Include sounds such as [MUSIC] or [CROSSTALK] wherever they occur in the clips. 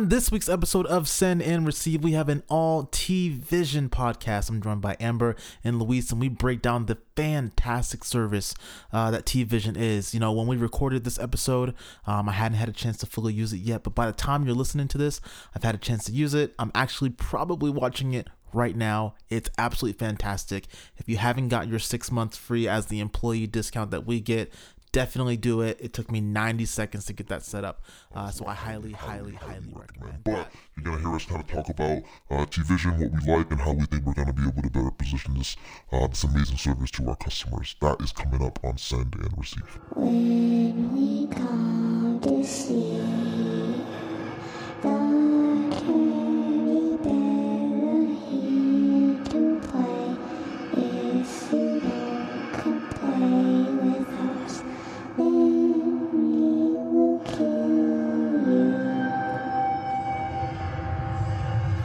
On this week's episode of Send and Receive, we have an all T Vision podcast. I'm joined by Amber and Luis, and we break down the fantastic service uh, that T Vision is. You know, when we recorded this episode, um, I hadn't had a chance to fully use it yet, but by the time you're listening to this, I've had a chance to use it. I'm actually probably watching it right now. It's absolutely fantastic. If you haven't got your six months free as the employee discount that we get, definitely do it. It took me 90 seconds to get that set up. Uh, so I highly, highly, highly recommend But you're going to hear us kind of talk about uh, T-Vision, what we like, and how we think we're going to be able to better position this, uh, this amazing service to our customers. That is coming up on Send and Receive. When we come to see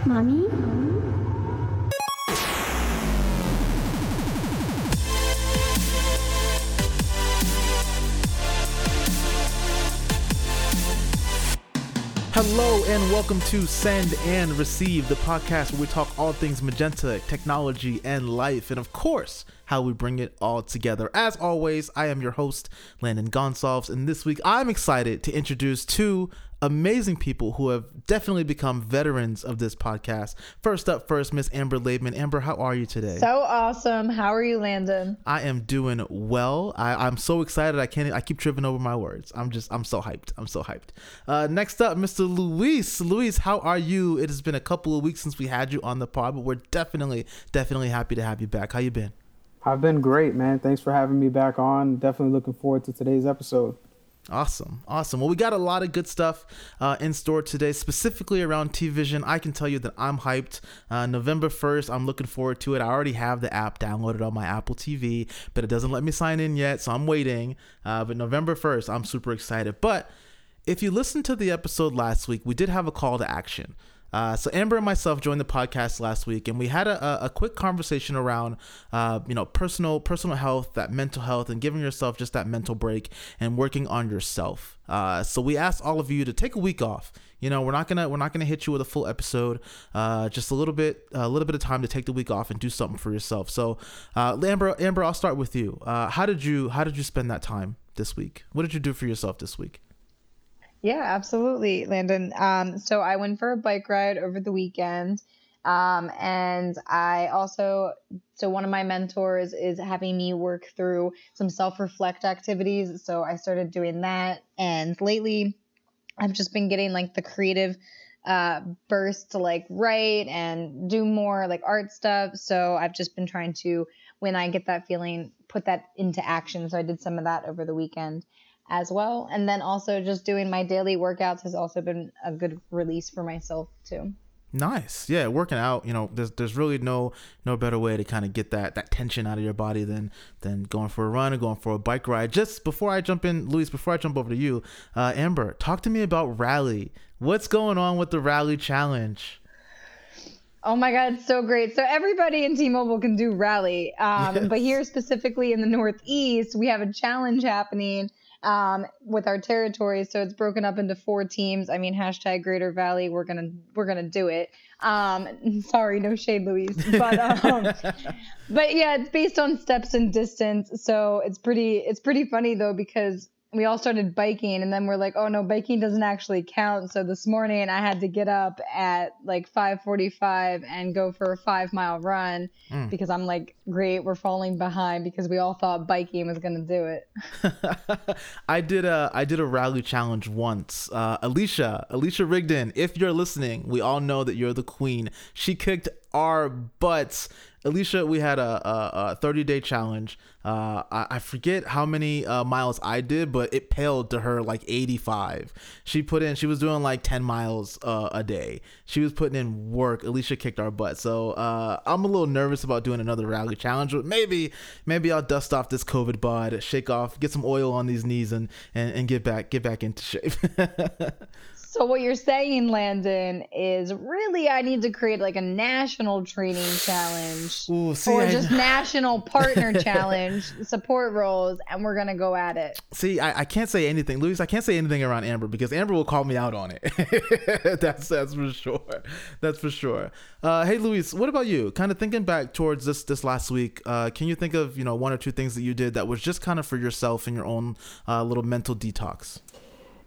Mommy? Hello and welcome to Send and Receive, the podcast where we talk all things magenta, technology, and life, and of course, how we bring it all together. As always, I am your host, Landon Gonsalves, and this week I'm excited to introduce two amazing people who have definitely become veterans of this podcast. First up, first, Miss Amber Laidman. Amber, how are you today? So awesome. How are you, Landon? I am doing well. I, I'm so excited. I can't. I keep tripping over my words. I'm just. I'm so hyped. I'm so hyped. Uh, next up, Mr. Luis. Luis, how are you? It has been a couple of weeks since we had you on the pod, but we're definitely, definitely happy to have you back. How you been? I've been great, man. Thanks for having me back on. Definitely looking forward to today's episode. Awesome, awesome. Well, we got a lot of good stuff uh, in store today, specifically around T Vision. I can tell you that I'm hyped. Uh, November 1st, I'm looking forward to it. I already have the app downloaded on my Apple TV, but it doesn't let me sign in yet, so I'm waiting. Uh, but November 1st, I'm super excited. But if you listened to the episode last week, we did have a call to action. Uh, so Amber and myself joined the podcast last week, and we had a, a, quick conversation around, uh, you know, personal personal health, that mental health, and giving yourself just that mental break and working on yourself. Uh, so we asked all of you to take a week off. You know, we're not gonna we're not gonna hit you with a full episode. Uh, just a little bit a little bit of time to take the week off and do something for yourself. So, uh, Amber, Amber, I'll start with you. Uh, how did you how did you spend that time this week? What did you do for yourself this week? Yeah, absolutely, Landon. Um, so I went for a bike ride over the weekend. Um, and I also, so one of my mentors is having me work through some self reflect activities. So I started doing that. And lately, I've just been getting like the creative uh, burst to like write and do more like art stuff. So I've just been trying to, when I get that feeling, put that into action. So I did some of that over the weekend as well. And then also just doing my daily workouts has also been a good release for myself too. Nice. Yeah, working out, you know, there's there's really no no better way to kind of get that that tension out of your body than than going for a run or going for a bike ride. Just before I jump in, Luis, before I jump over to you, uh, Amber, talk to me about Rally. What's going on with the Rally Challenge? Oh my God, so great. So everybody in T-Mobile can do Rally. Um, Yes. But here specifically in the Northeast, we have a challenge happening um, with our territories. So it's broken up into four teams. I mean, hashtag Greater Valley. We're gonna we're gonna do it. Um, [LAUGHS] sorry, no shade, Louise. But um, [LAUGHS] but yeah, it's based on steps and distance. So it's pretty it's pretty funny though because we all started biking and then we're like, oh no, biking doesn't actually count. So this morning I had to get up at like 5:45 and go for a five mile run Mm. because I'm like, great, we're falling behind because we all thought biking was gonna do it. [LAUGHS] I did a I did a rally challenge once. Uh, Alicia, Alicia Rigdon, if you're listening, we all know that you're the queen. She kicked our butts. Alicia, we had a, a, a 30 day challenge. Uh, I, I forget how many uh, miles I did, but it paled to her like 85. She put in, she was doing like 10 miles uh, a day. She was putting in work. Alicia kicked our butt. So uh, I'm a little nervous about doing another rally challenge, but maybe, maybe I'll dust off this COVID bod, shake off, get some oil on these knees, and and, and get back get back into shape. [LAUGHS] So what you're saying, Landon, is really I need to create like a national training challenge Ooh, see, or I- just [LAUGHS] national partner challenge, [LAUGHS] support roles, and we're gonna go at it. See, I, I can't say anything, Luis. I can't say anything around Amber because Amber will call me out on it. [LAUGHS] that's that's for sure. That's for sure. Uh, hey, Luis, what about you? Kind of thinking back towards this this last week. Uh, can you think of you know one or two things that you did that was just kind of for yourself and your own uh, little mental detox?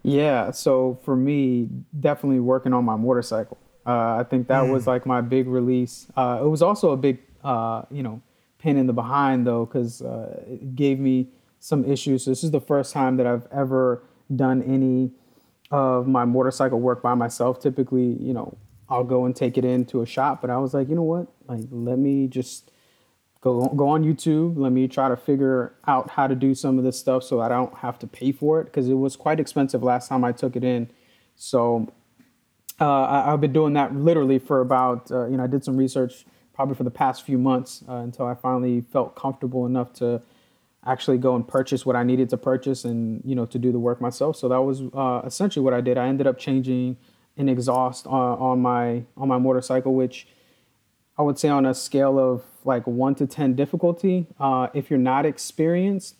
Yeah, so for me, definitely working on my motorcycle. Uh, I think that was like my big release. Uh, it was also a big, uh, you know, pin in the behind though, because uh, it gave me some issues. So this is the first time that I've ever done any of my motorcycle work by myself. Typically, you know, I'll go and take it into a shop, but I was like, you know what? Like, let me just go go on YouTube. Let me try to figure out how to do some of this stuff so I don't have to pay for it because it was quite expensive last time I took it in. So uh, I, I've been doing that literally for about uh, you know I did some research probably for the past few months uh, until I finally felt comfortable enough to actually go and purchase what I needed to purchase and you know to do the work myself. So that was uh, essentially what I did. I ended up changing an exhaust on, on my on my motorcycle, which I would say on a scale of like one to ten difficulty. Uh, if you're not experienced,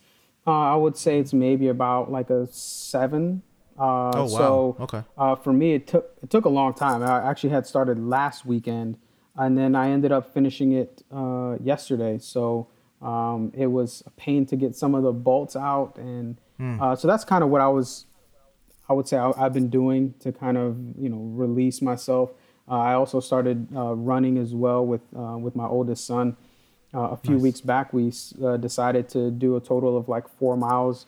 uh, I would say it's maybe about like a seven. Uh, Oh, wow. So Okay. uh, for me, it took it took a long time. I actually had started last weekend, and then I ended up finishing it uh, yesterday. So um, it was a pain to get some of the bolts out, and uh, so that's kind of what I was I would say I, I've been doing to kind of you know release myself. Uh, I also started uh, running as well with uh, with my oldest son. Uh, a few weeks back, we uh, decided to do a total of like four miles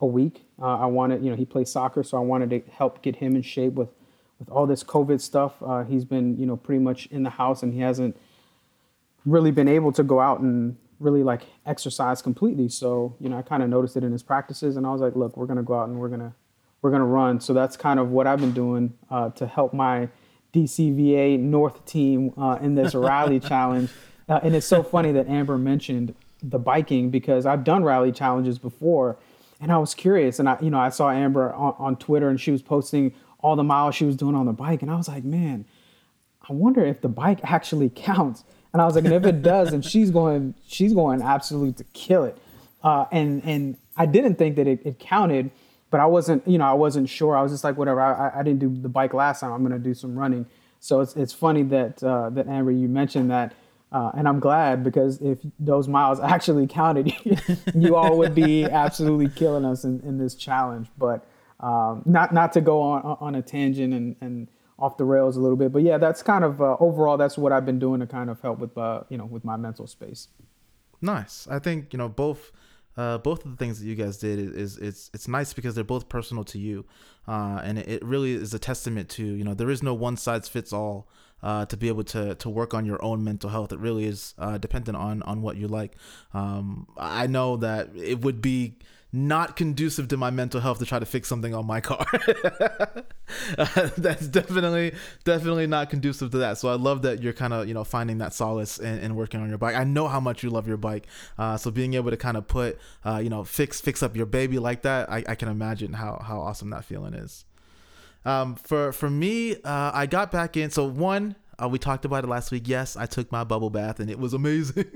a week. Uh, I wanted, you know, he plays soccer, so I wanted to help get him in shape with with all this COVID stuff. Uh, he's been, you know, pretty much in the house, and he hasn't really been able to go out and really like exercise completely. So, you know, I kind of noticed it in his practices and I was like, look, we're going to go out and we're going to, we're going to run. So that's kind of what I've been doing uh, to help my DCVA North team uh, in this rally [LAUGHS] challenge. Uh, and it's so funny that Amber mentioned the biking because I've done rally challenges before and I was curious and I, you know, I saw Amber on, on Twitter and she was posting all the miles she was doing on the bike. And I was like, man, I wonder if the bike actually [LAUGHS] counts. And I was like, and if it does, and she's going, she's going absolutely to kill it. Uh, and and I didn't think that it, it counted, but I wasn't, you know, I wasn't sure. I was just like, whatever. I, I didn't do the bike last time. I'm gonna do some running. So it's it's funny that uh, that Amber you mentioned that, uh, and I'm glad because if those miles [LAUGHS] actually counted, [LAUGHS] you all would be absolutely killing us in, in this challenge. But um, not not to go on on a tangent and and off the rails a little bit. But yeah, that's kind of uh, overall that's what I've been doing to kind of help with uh, you know with my mental space. Nice. I think you know both. Uh, both of the things that you guys did is, is it's it's nice because they're both personal to you, uh, and it, really is a testament to you know there is no one size fits all uh, to be able to to work on your own mental health. It really is uh, dependent on on what you like. Um, I know that it would be not conducive to my mental health to try to fix something on my car. Uh, [LAUGHS] that's definitely definitely not conducive to that. So I love that you're kind of you know finding that solace and, in working on your bike. I know how much you love your bike. Uh, so being able to kind of put uh, you know fix fix up your baby like that, I, I can imagine how how awesome that feeling is. Um, for for me, uh, I got back in. So one, uh, we talked about it last week. Yes, I took my bubble bath and it was amazing.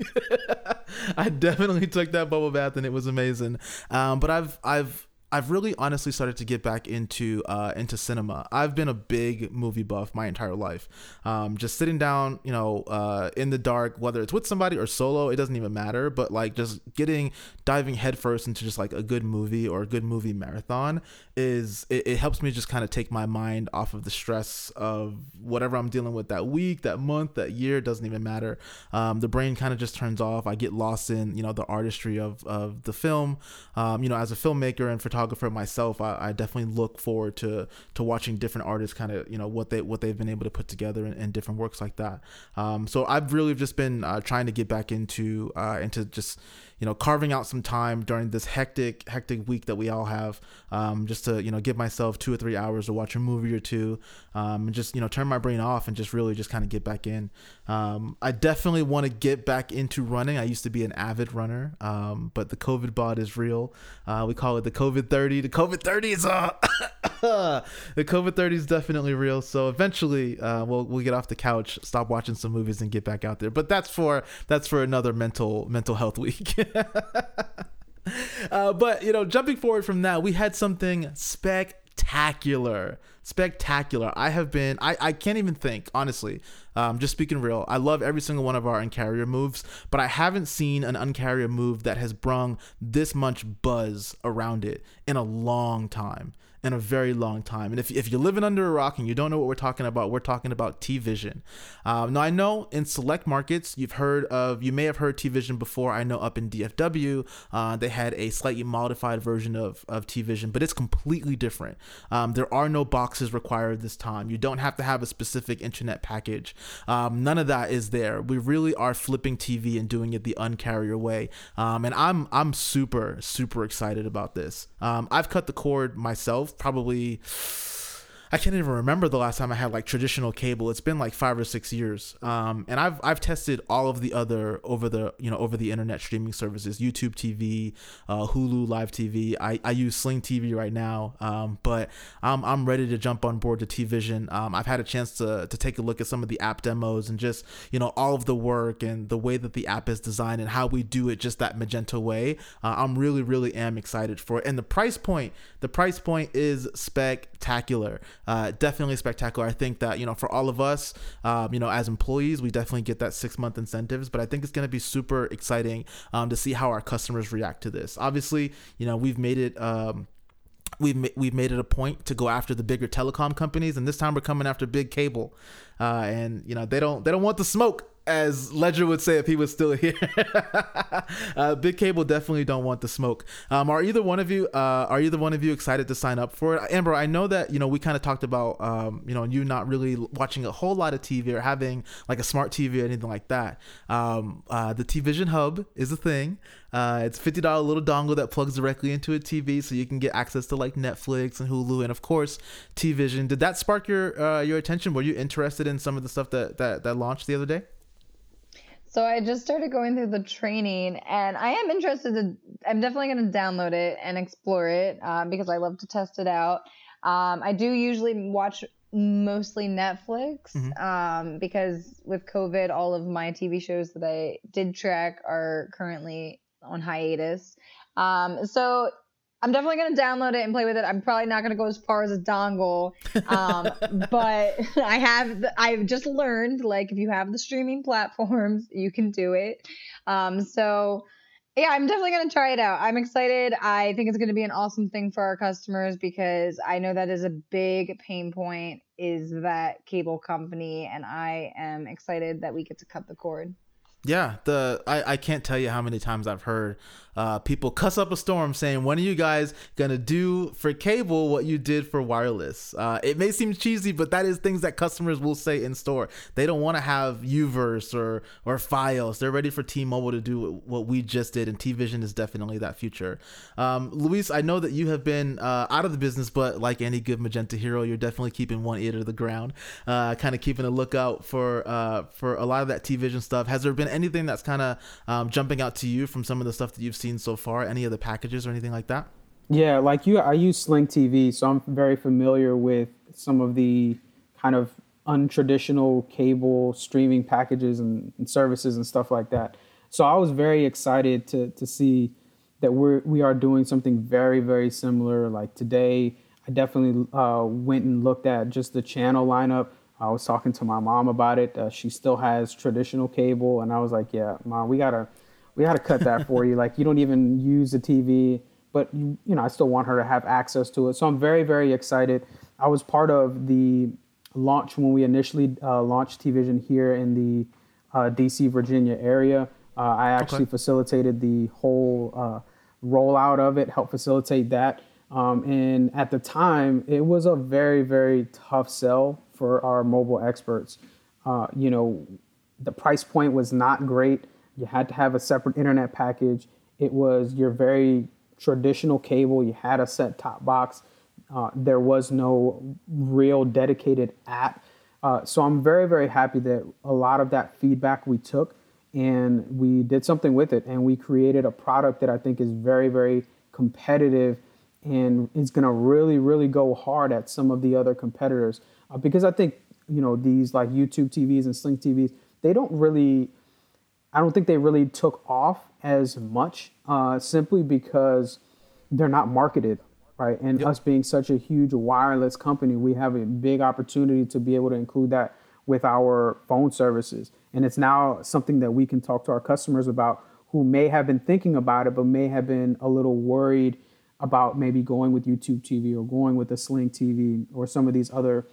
[LAUGHS] I definitely took that bubble bath and it was amazing. Um, but I've I've I've really honestly started to get back into uh, into cinema. I've been a big movie buff my entire life. Um, just sitting down, you know, uh, in the dark, whether it's with somebody or solo, it doesn't even matter. But like just getting diving headfirst into just like a good movie or a good movie marathon is it, it helps me just kind of take my mind off of the stress of whatever I'm dealing with that week, that month, that year. Doesn't even matter. Um, the brain kind of just turns off. I get lost in you know the artistry of of the film. Um, you know, as a filmmaker and photographer myself, I, I definitely look forward to to watching different artists kind of you know what they what they've been able to put together in, in different works like that. Um, so I've really just been uh, trying to get back into uh, into just you know carving out some time during this hectic hectic week that we all have um, just to you know give myself two or three hours to watch a movie or two um, and just you know turn my brain off and just really just kind of get back in um, i definitely want to get back into running i used to be an avid runner um, but the covid bod is real uh, we call it the covid 30 the covid 30 is uh [COUGHS] the COVID thirty is definitely real. So eventually, uh, we'll we'll get off the couch, stop watching some movies, and get back out there. But that's for that's for another mental mental health [LAUGHS] week. [LAUGHS] uh, but you know, jumping forward from that, we had something spectacular spectacular. I have been, I, I can't even think, honestly, um, just speaking real. I love every single one of our uncarrier moves, but I haven't seen an uncarrier move that has brung this much buzz around it in a long time in a very long time. And if, if you're living under a rock and you don't know what we're talking about, we're talking about T Vision. Um, now, I know in select markets, you've heard of, you may have heard T Vision before. I know up in DFW, uh, they had a slightly modified version of, of T Vision, but it's completely different. Um, there are no boxes required this time. You don't have to have a specific internet package. Um, none of that is there. We really are flipping TV and doing it the uncarrier way. Um, and I'm, I'm super, super excited about this. Um, I've cut the cord myself probably I can't even remember the last time I had like traditional cable. It's been like five or six years. Um, and I've I've tested all of the other over the you know over the internet streaming services, YouTube TV, uh, Hulu Live TV. I, I use Sling TV right now, um, but I'm I'm ready to jump on board to TVision. Um, I've had a chance to to take a look at some of the app demos and just you know all of the work and the way that the app is designed and how we do it just that magenta way. Uh, I'm really really am excited for it. And the price point, the price point is spectacular uh, definitely spectacular. I think that you know for all of us, um, you know, as employees, we definitely get that six month incentives. But I think it's going to be super exciting um, to see how our customers react to this. Obviously, you know, we've made it. Um, we've we've made it a point to go after the bigger telecom companies, and this time we're coming after big cable, uh, and you know they don't they don't want the smoke as Legere would say if he was still here. [LAUGHS] uh, Big Cable definitely don't want the smoke. Um, are either one of you uh, are either one of you excited to sign up for it? Amber, I know that you know we kind of talked about um, you know you not really watching a whole lot of TV or having like a smart TV or anything like that. Um, uh, the TVision Hub is a thing. Uh, it's fifty dollar little dongle that plugs directly into a TV, so you can get access to like Netflix and Hulu, and of course TVision. Did that spark your uh, your attention? Were you interested in some of the stuff that that, that launched the other day? So I just started going through the training, and I am interested to. I'm definitely going to download it and explore it um, because I love to test it out. Um, I do usually watch mostly Netflix mm-hmm. um, because with COVID, all of my TV shows that I did track are currently on hiatus. Um, so I'm definitely gonna download it and play with it. I'm probably not gonna go as far as a dongle, um, [LAUGHS] but [LAUGHS] I have. I've just learned like if you have the streaming platforms, [LAUGHS] you can do it. Um, so yeah, I'm definitely gonna try it out. I'm excited. I think it's gonna be an awesome thing for our customers because I know that is a big pain point is that cable company, and I am excited that we get to cut the cord. Yeah, the I, I can't tell you how many times I've heard uh, people cuss up a storm saying, "When are you guys gonna do for cable what you did for wireless?" Uh, it may seem cheesy, but that is things that customers will say in store. They don't want to have UVerse or or Fios. They're ready for T-Mobile to do what we just did, and T-Vision is definitely that future. Um, Luis, I know that you have been uh, out of the business, but like any good Magenta hero, you're definitely keeping one ear to the ground, uh, kind of keeping a lookout for uh, for a lot of that T-Vision stuff. Has there been anything that's kind of um, jumping out to you from some of the stuff that you've seen? Seen so far? Any of the packages or anything like that? Yeah, like you, I use Sling TV, so I'm very familiar with some of the kind of untraditional cable streaming packages and, and services and stuff like that. So I was very excited to to see that we're we are doing something very very similar. Like today, I definitely uh, went and looked at just the channel lineup. I was talking to my mom about it. Uh, she still has traditional cable, and I was like, "Yeah, mom, we gotta we had to cut that for you. Like you don't even use the TV, but you, you know, I still want her to have access to it. So I'm very, very excited. I was part of the launch when we initially uh, launched TVision here in the uh, DC, Virginia area. Uh, I actually okay. facilitated the whole uh, rollout of it, helped facilitate that. Um, and at the time, it was a very, very tough sell for our mobile experts. Uh, you know, the price point was not great. You had to have a separate internet package. It was your very traditional cable. You had a set top box. Uh, there was no real dedicated app. Uh, so I'm very, very happy that a lot of that feedback we took and we did something with it and we created a product that I think is very, very competitive and is going to really, really go hard at some of the other competitors uh, because I think you know these like YouTube TVs and Sling TVs, they don't really, I don't think they really took off as much uh, simply because they're not marketed right. And Yep. us being such a huge wireless company, we have a big opportunity to be able to include that with our phone services. And it's now something that we can talk to our customers about who may have been thinking about it, but may have been a little worried about maybe going with YouTube TV or going with the Sling TV or some of these other,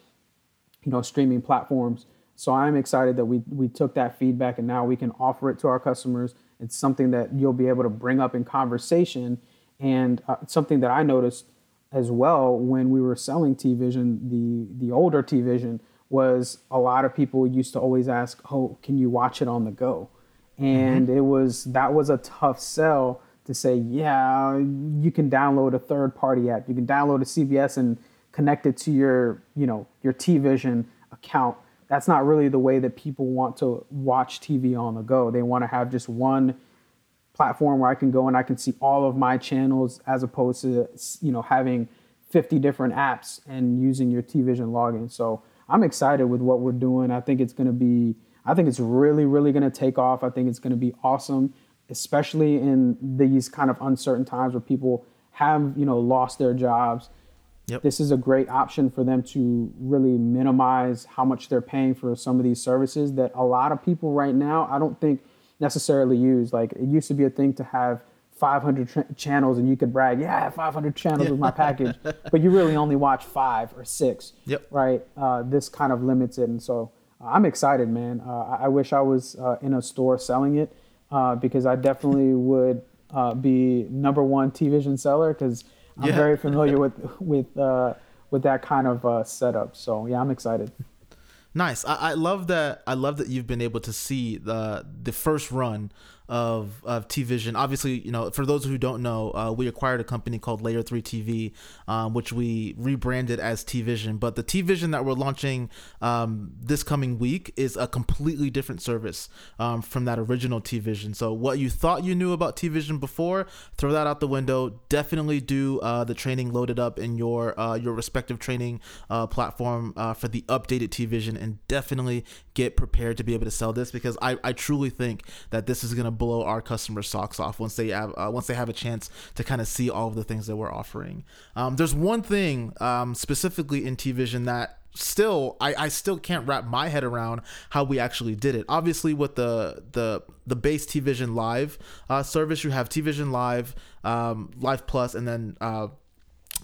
you know, streaming platforms. So I'm excited that we we took that feedback and now we can offer it to our customers. It's something that you'll be able to bring up in conversation, and uh, something that I noticed as well when we were selling T-Vision, the the older T-Vision was a lot of people used to always ask, "Oh, can you watch it on the go?" And it was that was a tough sell to say, "Yeah, you can download a third-party app. You can download a CBS and connect it to your, you know, your T-Vision account." That's not really the way that people want to watch TV on the go. They want to have just one platform where I can go and I can see all of my channels as opposed to you know having 50 different apps and using your TVision login. So I'm excited with what we're doing. I think it's going to be I think it's really really going to take off. I think it's going to be awesome, especially in these kind of uncertain times where people have, you know, lost their jobs. Yep. This is a great option for them to really minimize how much they're paying for some of these services that a lot of people right now I don't think necessarily use. Like it used to be a thing to have 500 ch- channels and you could brag, yeah, I have 500 channels with my package, [LAUGHS] but you really only watch five or six. Yep. Right. Uh, this kind of limits it, and so uh, I'm excited, man. Uh, I, I wish I was uh, in a store selling it uh, because I definitely would uh, be number one T-Vision seller because I'm Yeah. very familiar with with uh, with that kind of uh, setup. So yeah, I'm excited. Nice. I, I love that. I love that you've been able to see the the first run of of T Vision. Obviously, you know, for those who don't know, uh, we acquired a company called Layer Three TV, um, which we rebranded as T Vision. But the T Vision that we're launching um, this coming week is a completely different service um, from that original T Vision. So what you thought you knew about T Vision before, throw that out the window. Definitely do uh, the training loaded up in your uh, your respective training uh, platform uh, for the updated T Vision, and definitely get prepared to be able to sell this because I, I truly think that this is gonna blow our customers' socks off once they have uh, once they have a chance to kind of see all of the things that we're offering. Um, there's one thing um, specifically in T Vision that still I, I still can't wrap my head around how we actually did it obviously with the the the base tvision live uh, service you have tvision live um, live plus and then uh,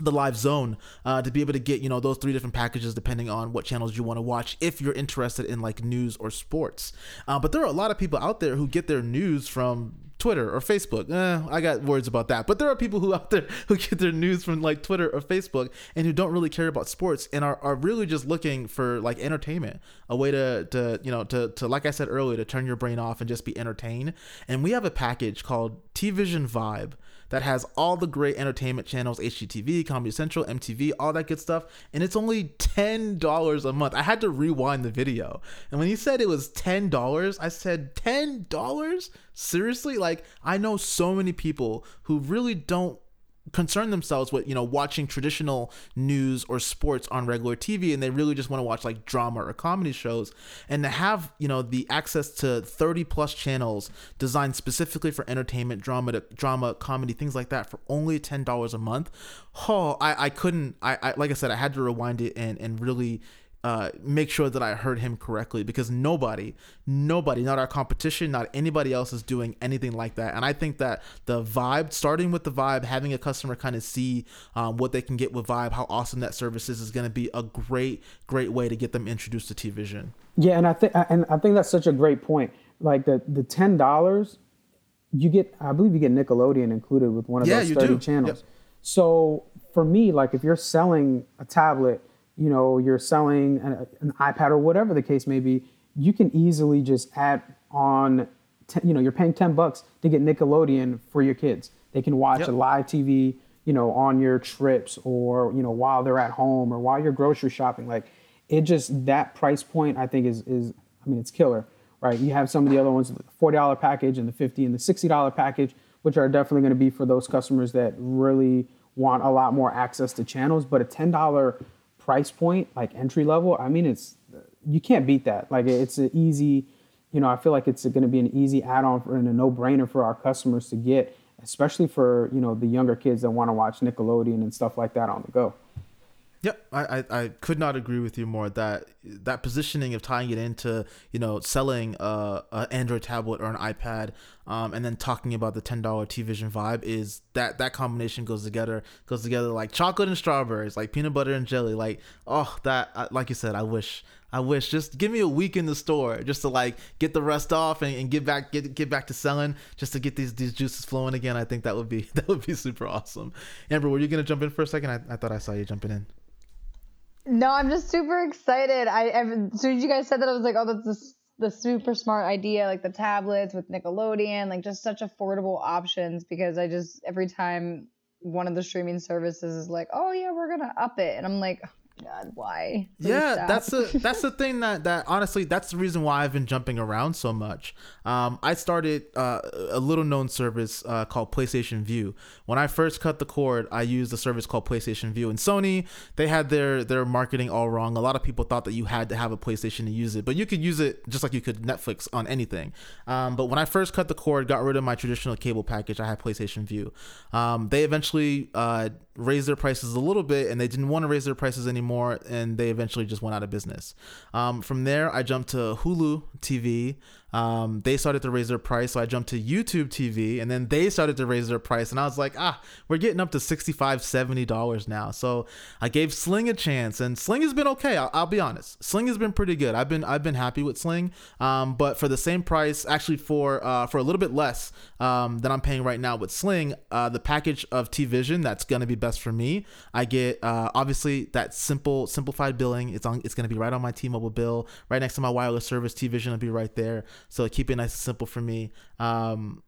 the live zone uh, to be able to get you know those three different packages depending on what channels you want to watch if you're interested in like news or sports uh, but there are a lot of people out there who get their news from Twitter or Facebook. Eh, I got words about that. But there are people who [LAUGHS] out there who get their news from like Twitter or Facebook and who don't really care about sports and are, are really just looking for like entertainment, a way to, to you know to, to like I said earlier to turn your brain off and just be entertained. And we have a package called T Vision Vibe that has all the great entertainment channels HGTV, Comedy Central, MTV, all that good stuff. And it's only $10 a month. I had to rewind the video. And when he said it was $10, I said, $10? Seriously? Like, I know so many people who really don't concern themselves with you know watching traditional news or sports on regular TV and they really just want to watch like drama or comedy shows. And to have you know the access to 30 plus channels designed specifically for entertainment drama to drama comedy things like that for only $10 a month oh I, I couldn't I, I like I said I had to rewind it and and really uh, make sure that I heard him correctly because nobody, nobody, not our competition, not anybody else is doing anything like that. And I think that the vibe, starting with the vibe, having a customer kind of see um, what they can get with Vibe, how awesome that service is, is going to be a great, great way to get them introduced to T Vision. Yeah, and I think and I think that's such a great point. Like the the ten dollars, you get I believe you get Nickelodeon included with one of Yeah, those thirty do. channels. Yep. So for me, like if you're selling a tablet, you know, you're selling an, an iPad or whatever the case may be, you can easily just add on. Ten, you know, you're paying ten bucks to get Nickelodeon for your kids. They can watch Yep. a live TV, you know, on your trips or you know while they're at home or while you're grocery shopping. Like it just that price point I think is is I mean it's killer, right? You have some of the other ones, the forty dollar package and the fifty and the sixty dollar package, which are definitely going to be for those customers that really want a lot more access to channels. But a ten dollar price point, like entry level, I mean, it's you can't beat that. Like it's an easy, you know, I feel like it's going to be an easy add-on for, and a no-brainer for our customers to get, especially for you know the younger kids that want to watch Nickelodeon and stuff like that on the go. Yep, I, I, I could not agree with you more. That that positioning of tying it into you know selling a, a Android tablet or an iPad, um, and then talking about the ten dollar T Vision vibe is that that combination goes together goes together like chocolate and strawberries, like peanut butter and jelly. Like oh that like you said, I wish I wish just give me a week in the store just to like get the rest off and, and get back get get back to selling just to get these these juices flowing again. I think that would be [LAUGHS] that would be super awesome. Amber, were you gonna jump in for a second? I, I thought I saw you jumping in. No, I'm just super excited. I as soon as you guys said that, I was like, oh, that's the super smart idea, like the tablets with Nickelodeon, like just such affordable options. Because I just every time one of the streaming services is like, oh yeah, we're gonna up it, and I'm like, God, why? Please yeah, stop. that's the [LAUGHS] that's the thing that that honestly that's the reason why I've been jumping around so much. Um, I started uh, a little known service uh, called PlayStation Vue. When I first cut the cord, I used a service called PlayStation Vue, and Sony they had their their marketing all wrong. A lot of people thought that you had to have a PlayStation to use it, but you could use it just like you could Netflix on anything. Um, but when I first cut the cord, got rid of my traditional cable package, I had PlayStation Vue. Um, they eventually uh, raised their prices a little bit, and they didn't want to raise their prices anymore, and they eventually just went out of business. Um, from there, I jumped to Hulu TV. Um, they started to raise their price, so I jumped to YouTube TV, and then they started to raise their price, and I was like, ah, we're getting up to $65, $70 now. So I gave Sling a chance, and Sling has been okay. I'll, I'll be honest, Sling has been pretty good. I've been I've been happy with Sling, um, but for the same price, actually for uh, for a little bit less um, than I'm paying right now with Sling, uh, the package of T Vision that's gonna be best for me. I get uh, obviously that simple simplified billing. It's on. It's gonna be right on my T-Mobile bill, right next to my wireless service. T Vision will be right there. So keep it nice and simple for me. Um,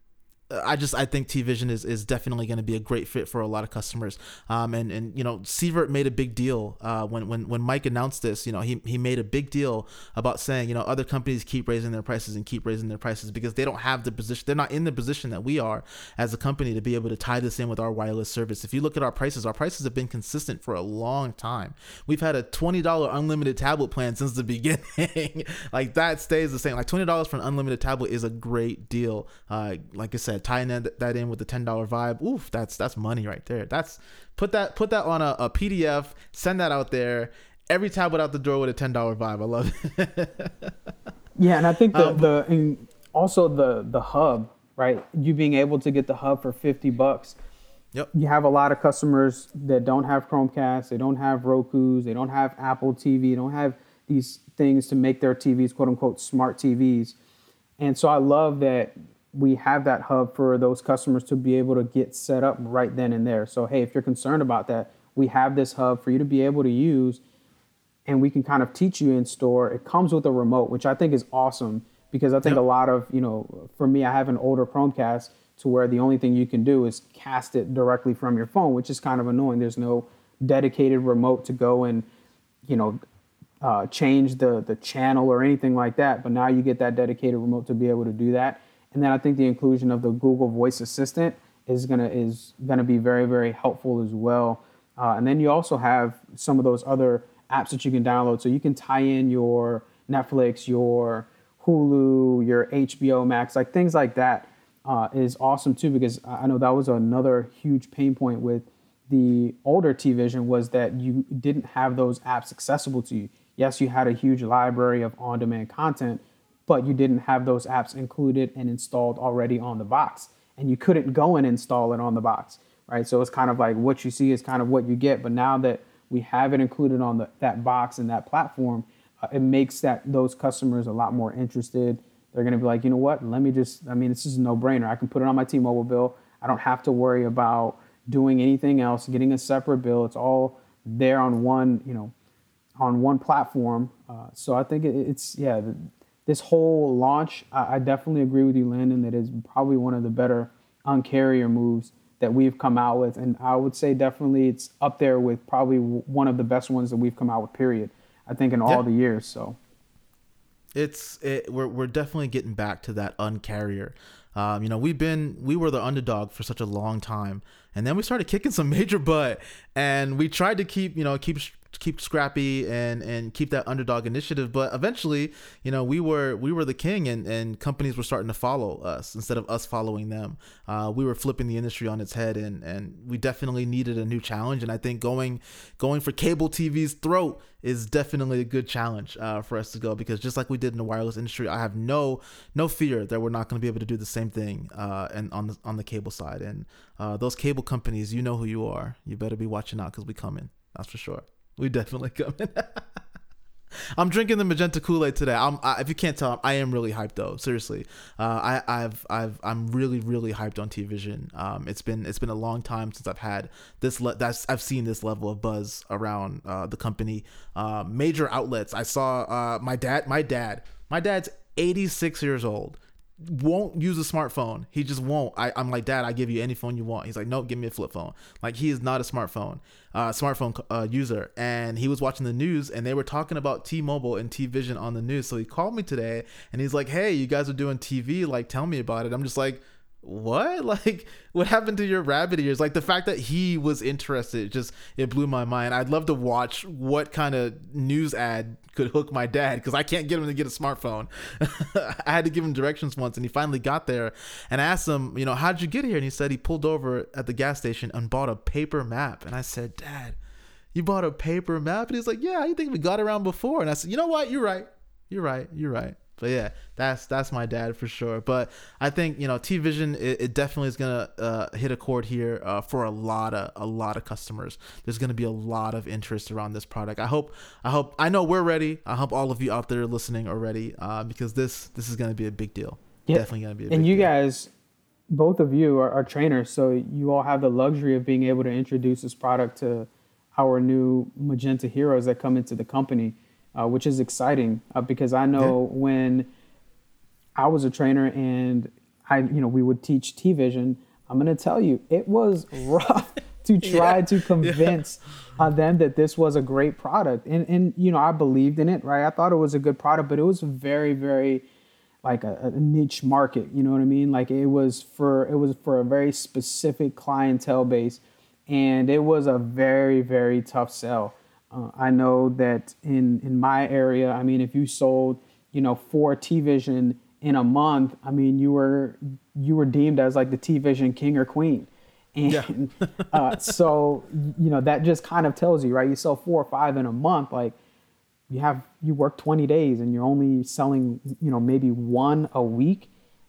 I just I think T Vision is, is definitely going to be a great fit for a lot of customers. Um, and and you know, Sievert made a big deal uh, when when when Mike announced this. You know, he he made a big deal about saying you know other companies keep raising their prices and keep raising their prices because they don't have the position. They're not in the position that we are as a company to be able to tie this in with our wireless service. If you look at our prices, our prices have been consistent for a long time. We've had a twenty dollar unlimited tablet plan since the [LAUGHS] beginning. like that stays the same. Like twenty dollars for an unlimited tablet is a great deal. Uh, like I said tying that, that in with the ten dollar vibe, oof, that's that's money right there. That's put that put that on a, a PDF, send that out there. Every tablet out the door with a ten dollar vibe. I love it. [LAUGHS] yeah, and I think the um, the and also the the hub, right? You being able to get the hub for fifty bucks. Yep. You have a lot of customers that don't have Chromecast, they don't have Roku's, they don't have Apple TV, they don't have these things to make their TVs quote unquote smart TVs. And so I love that we have that hub for those customers to be able to get set up right then and there. So, hey, if you're concerned about that, we have this hub for you to be able to use and we can kind of teach you in store. It comes with a remote, which I think is awesome because I think yep. a lot of, you know, for me, I have an older Chromecast to where the only thing you can do is cast it directly from your phone, which is kind of annoying. There's no dedicated remote to go and, you know, uh, change the the channel or anything like that. But now you get that dedicated remote to be able to do that. And then I think the inclusion of the Google Voice Assistant is gonna is gonna be very very helpful as well. Uh, and then you also have some of those other apps that you can download, so you can tie in your Netflix, your Hulu, your HBO Max, like things like that uh, is awesome too. Because I know that was another huge pain point with the older T Vision was that you didn't have those apps accessible to you. Yes, you had a huge library of on-demand content, but you didn't have those apps included and installed already on the box. And you couldn't go and install it on the box, right? So it's kind of like what you see is kind of what you get. But now that we have it included on the, that box and that platform, uh, it makes that those customers a lot more interested. They're going to be like, you know what? Let me just, I mean, this is a no brainer. I can put it on my T Mobile bill. I don't have to worry about doing anything else, getting a separate bill. It's all there on one, you know, on one platform. Uh, so I think it, it's, yeah, this whole launch, I, I definitely agree with you, Landon, that is probably one of the better uncarrier moves that we've come out with. And I would say definitely it's up there with probably one of the best ones that we've come out with, period. I think in all yeah. the years. So it's it, we're we're definitely getting back to that uncarrier. Um, you know, we've been we were the underdog for such a long time, and then we started kicking some major butt, and we tried to keep you know keep keep scrappy and and keep that underdog initiative but eventually you know we were we were the king and and companies were starting to follow us instead of us following them. Uh, we were flipping the industry on its head and and we definitely needed a new challenge. And i think going going for cable tv's throat is definitely a good challenge uh, for us to go because just like we did in the wireless industry i have no no fear that we're not going to be able to do the same thing uh, and on the on the cable side. And uh, those cable companies you know who you are. You better be watching out because we coming that's for sure we definitely coming. [LAUGHS] I'm drinking the magenta Kool Aid today. I'm, I, if you can't tell, I am really hyped though. Seriously, uh, I, I've, I've, I'm really, really hyped on TVision. Um, it's been, it's been a long time since I've had this. Le- that's I've seen this level of buzz around uh, the company. Uh, major outlets. I saw uh, my dad. My dad. My dad's 86 years old won't use a smartphone. He just won't. I, I'm like, Dad, I give you any phone you want. He's like, Nope, give me a flip phone. Like he is not a smartphone, uh, smartphone uh, user. And he was watching the news, and they were talking about T-Mobile and T-Vision on the news. So he called me today, and he's like, Hey, you guys are doing TV. Like, tell me about it. I'm just like, what? [LAUGHS] Like what happened to your rabbit ears? Like the fact that he was interested just it blew my mind. I'd love to watch what kind of news ad could hook my dad because i can't get him to get a smartphone. [LAUGHS] I had to give him directions once and he finally got there and asked him you know how'd you get here? And he said he pulled over at the gas station and bought a paper map. And i said dad you bought a paper map? And he's like yeah you think we got around before. And i said you know what? You're right. You're right. You're right but yeah, that's that's my dad for sure. But I think you know T Vision it, it, definitely is gonna uh, hit a chord here uh, for a lot of a lot of customers. There's gonna be a lot of interest around this product. I hope I hope I know we're ready. I hope all of you out there listening are ready uh, because this this is gonna be a big deal. Yeah. Definitely gonna be. and you deal. guys, both of you are, are trainers, so you all have the luxury of being able to introduce this product to our new Magenta heroes that come into the company uh, which is exciting uh, because I know yeah. when I was a trainer and I, you know, we would teach T Vision. I'm going to tell you, it was [LAUGHS] rough to try yeah. to convince yeah. uh, them that this was a great product. And, and, you know, I believed in it, right? I thought it was a good product, but it was very, very like a, a niche market. You know what I mean? Like it was for, it was for a very specific clientele base. And it was a very, very tough sell. Uh, I know that in in my area, I mean, if you sold, you know, four T Vision in a month, I mean, you were you were deemed as like the T Vision king or queen, and yeah. [LAUGHS] uh, so you know that just kind of tells you, right? You sell four or five in a month, like you have you work 20 days and you're only selling, you know, maybe one a week,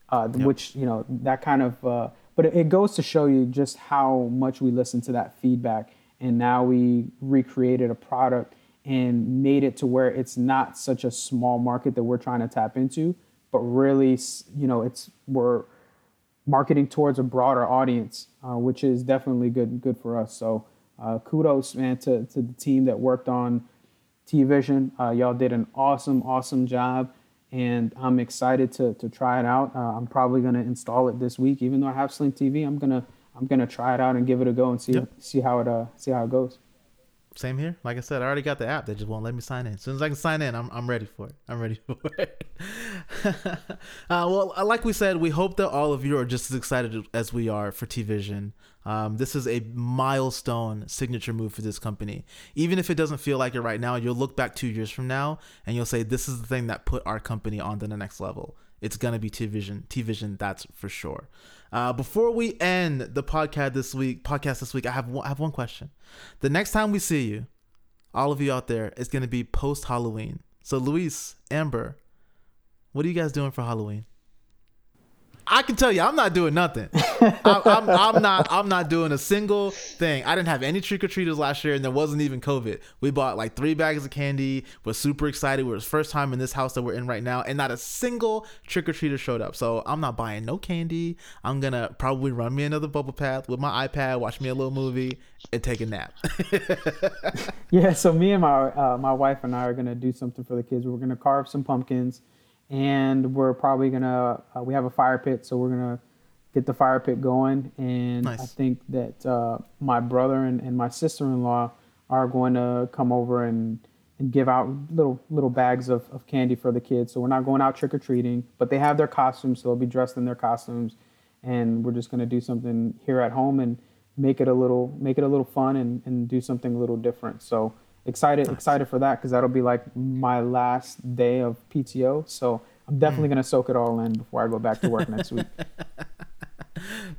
uh, yep. which you know that kind of. Uh, but it, it goes to show you just how much we listen to that feedback and now we recreated a product and made it to where it's not such a small market that we're trying to tap into, but really, you know, it's we're marketing towards a broader audience, uh, which is definitely good good for us. So uh, kudos, man, to, to the team that worked on T Vision. Uh, y'all did an awesome, awesome job, and I'm excited to to try it out. Uh, I'm probably gonna install it this week, even though I have Sling TV. I'm gonna I'm gonna try it out and give it a go and see yep. see how it uh see how it goes. Same here. Like I said, I already got the app. They just won't let me sign in. As soon as I can sign in, I'm, I'm ready for it. I'm ready [LAUGHS] for it. [LAUGHS] uh, well, uh, like we said, we hope that all of you are just as excited as we are for T Vision. Um, this is a milestone signature move for this company. Even if it doesn't feel like it right now, you'll look back two years from now and you'll say, This is the thing that put our company on to the next level. It's to be T Vision. T Vision, that's for sure. Uh, before we end the podcast this week, podcast this week, I have one, I have one question. The next time we see you, all of you out there, it's gonna be post Halloween. So Luis, Amber, what are you guys doing for Halloween? I can tell you, I'm not doing nothing. [LAUGHS] I, I'm, I'm, not. I'm not doing a single thing. I didn't have any trick or treaters last year, and there wasn't even COVID. We bought like three bags of candy. We're super excited. We're the first time in this house that we're in right now, and not a single trick or treater showed up. So I'm not buying no candy. I'm gonna probably run me another bubble bath with my iPad, watch me a little movie, and take a nap. [LAUGHS] yeah. So me and my uh, my wife and I are gonna do something for the kids. We're gonna carve some pumpkins and we're probably gonna uh, we have a fire pit, so we're gonna get the fire pit going. And nice. I think that uh, my brother and, and my sister-in-law are going to come over and and give out little little bags of, of candy for the kids. So we're not going out trick or treating, but they have their costumes, so they'll be dressed in their costumes, and we're just gonna do something here at home and make it a little make it a little fun and, and do something a little different. So excited excited for that because that'll be like my last day of PTO. So I'm definitely Hmm. gonna soak it all in before I go back to work next week. [LAUGHS]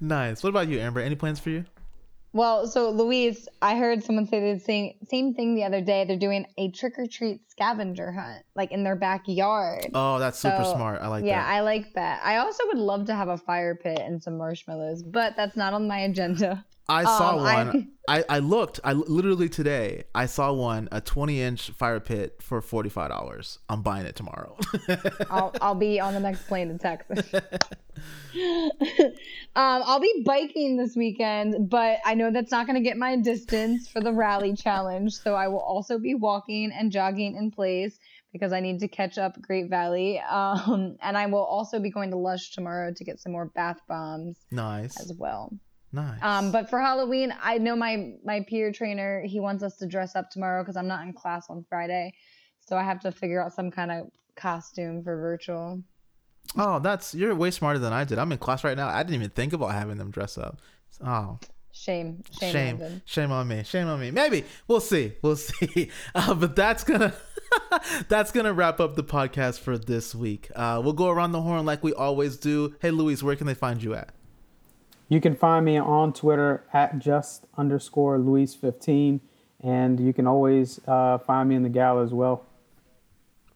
Nice. What about you, Amber? Any plans for you? Well, so Louise, I heard someone say the same same thing the other day. They're doing a trick or treat scavenger hunt, like in their backyard. Oh, that's super smart. I like that. yeah, that. I like that. I also would love to have a fire pit and some marshmallows, but that's not on my agenda. I saw Um, one. I, I looked. I literally today. I saw one. A 20 inch fire pit for 45 dollars. I'm buying it tomorrow. [LAUGHS] I'll I'll be on the next plane to Texas. [LAUGHS] um, I'll be biking this weekend, but I know that's not going to get my distance for the rally challenge. So I will also be walking and jogging in place because I need to catch up Great Valley. [LAUGHS] Um, and I will also be going to Lush tomorrow to get some more bath bombs nice. as well. Nice. Um, but for Halloween, I know my my peer trainer. He wants us to dress up tomorrow because I'm not in class on Friday, so I have to figure out some kind of costume for virtual. oh, that's you're way smarter than I did. I'm in class right now. I didn't even think about having them dress up. Oh, Shame, shame, shame, shame on me. Shame on me. Maybe we'll see. We'll [LAUGHS] see. Uh, but that's gonna [LAUGHS] that's gonna wrap up the podcast for this week. Uh, we'll go around the horn like we always do. Hey, Luis, where can they find you at? You can find me on Twitter at just underscore Luis15, and you can always uh, find me in the gal as well.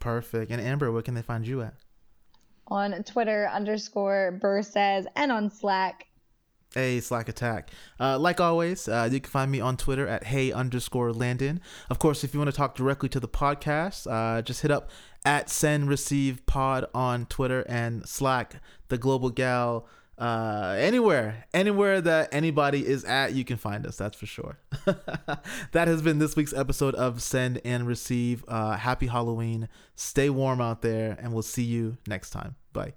Perfect. And Amber, where can they find you at? On Twitter underscore Burr says and on Slack. Hey, Slack Attack. Uh, like always, uh, you can find me on Twitter at hey underscore Landon. Of course, if you want to talk directly to the podcast, uh, just hit up at send receive pod on Twitter and Slack, the Global Gal. Uh, anywhere, anywhere that anybody is at, you can find us. That's for sure. [LAUGHS] that has been this week's episode of Send and Receive. Uh, happy Halloween. Stay warm out there, and we'll see you next time. Bye.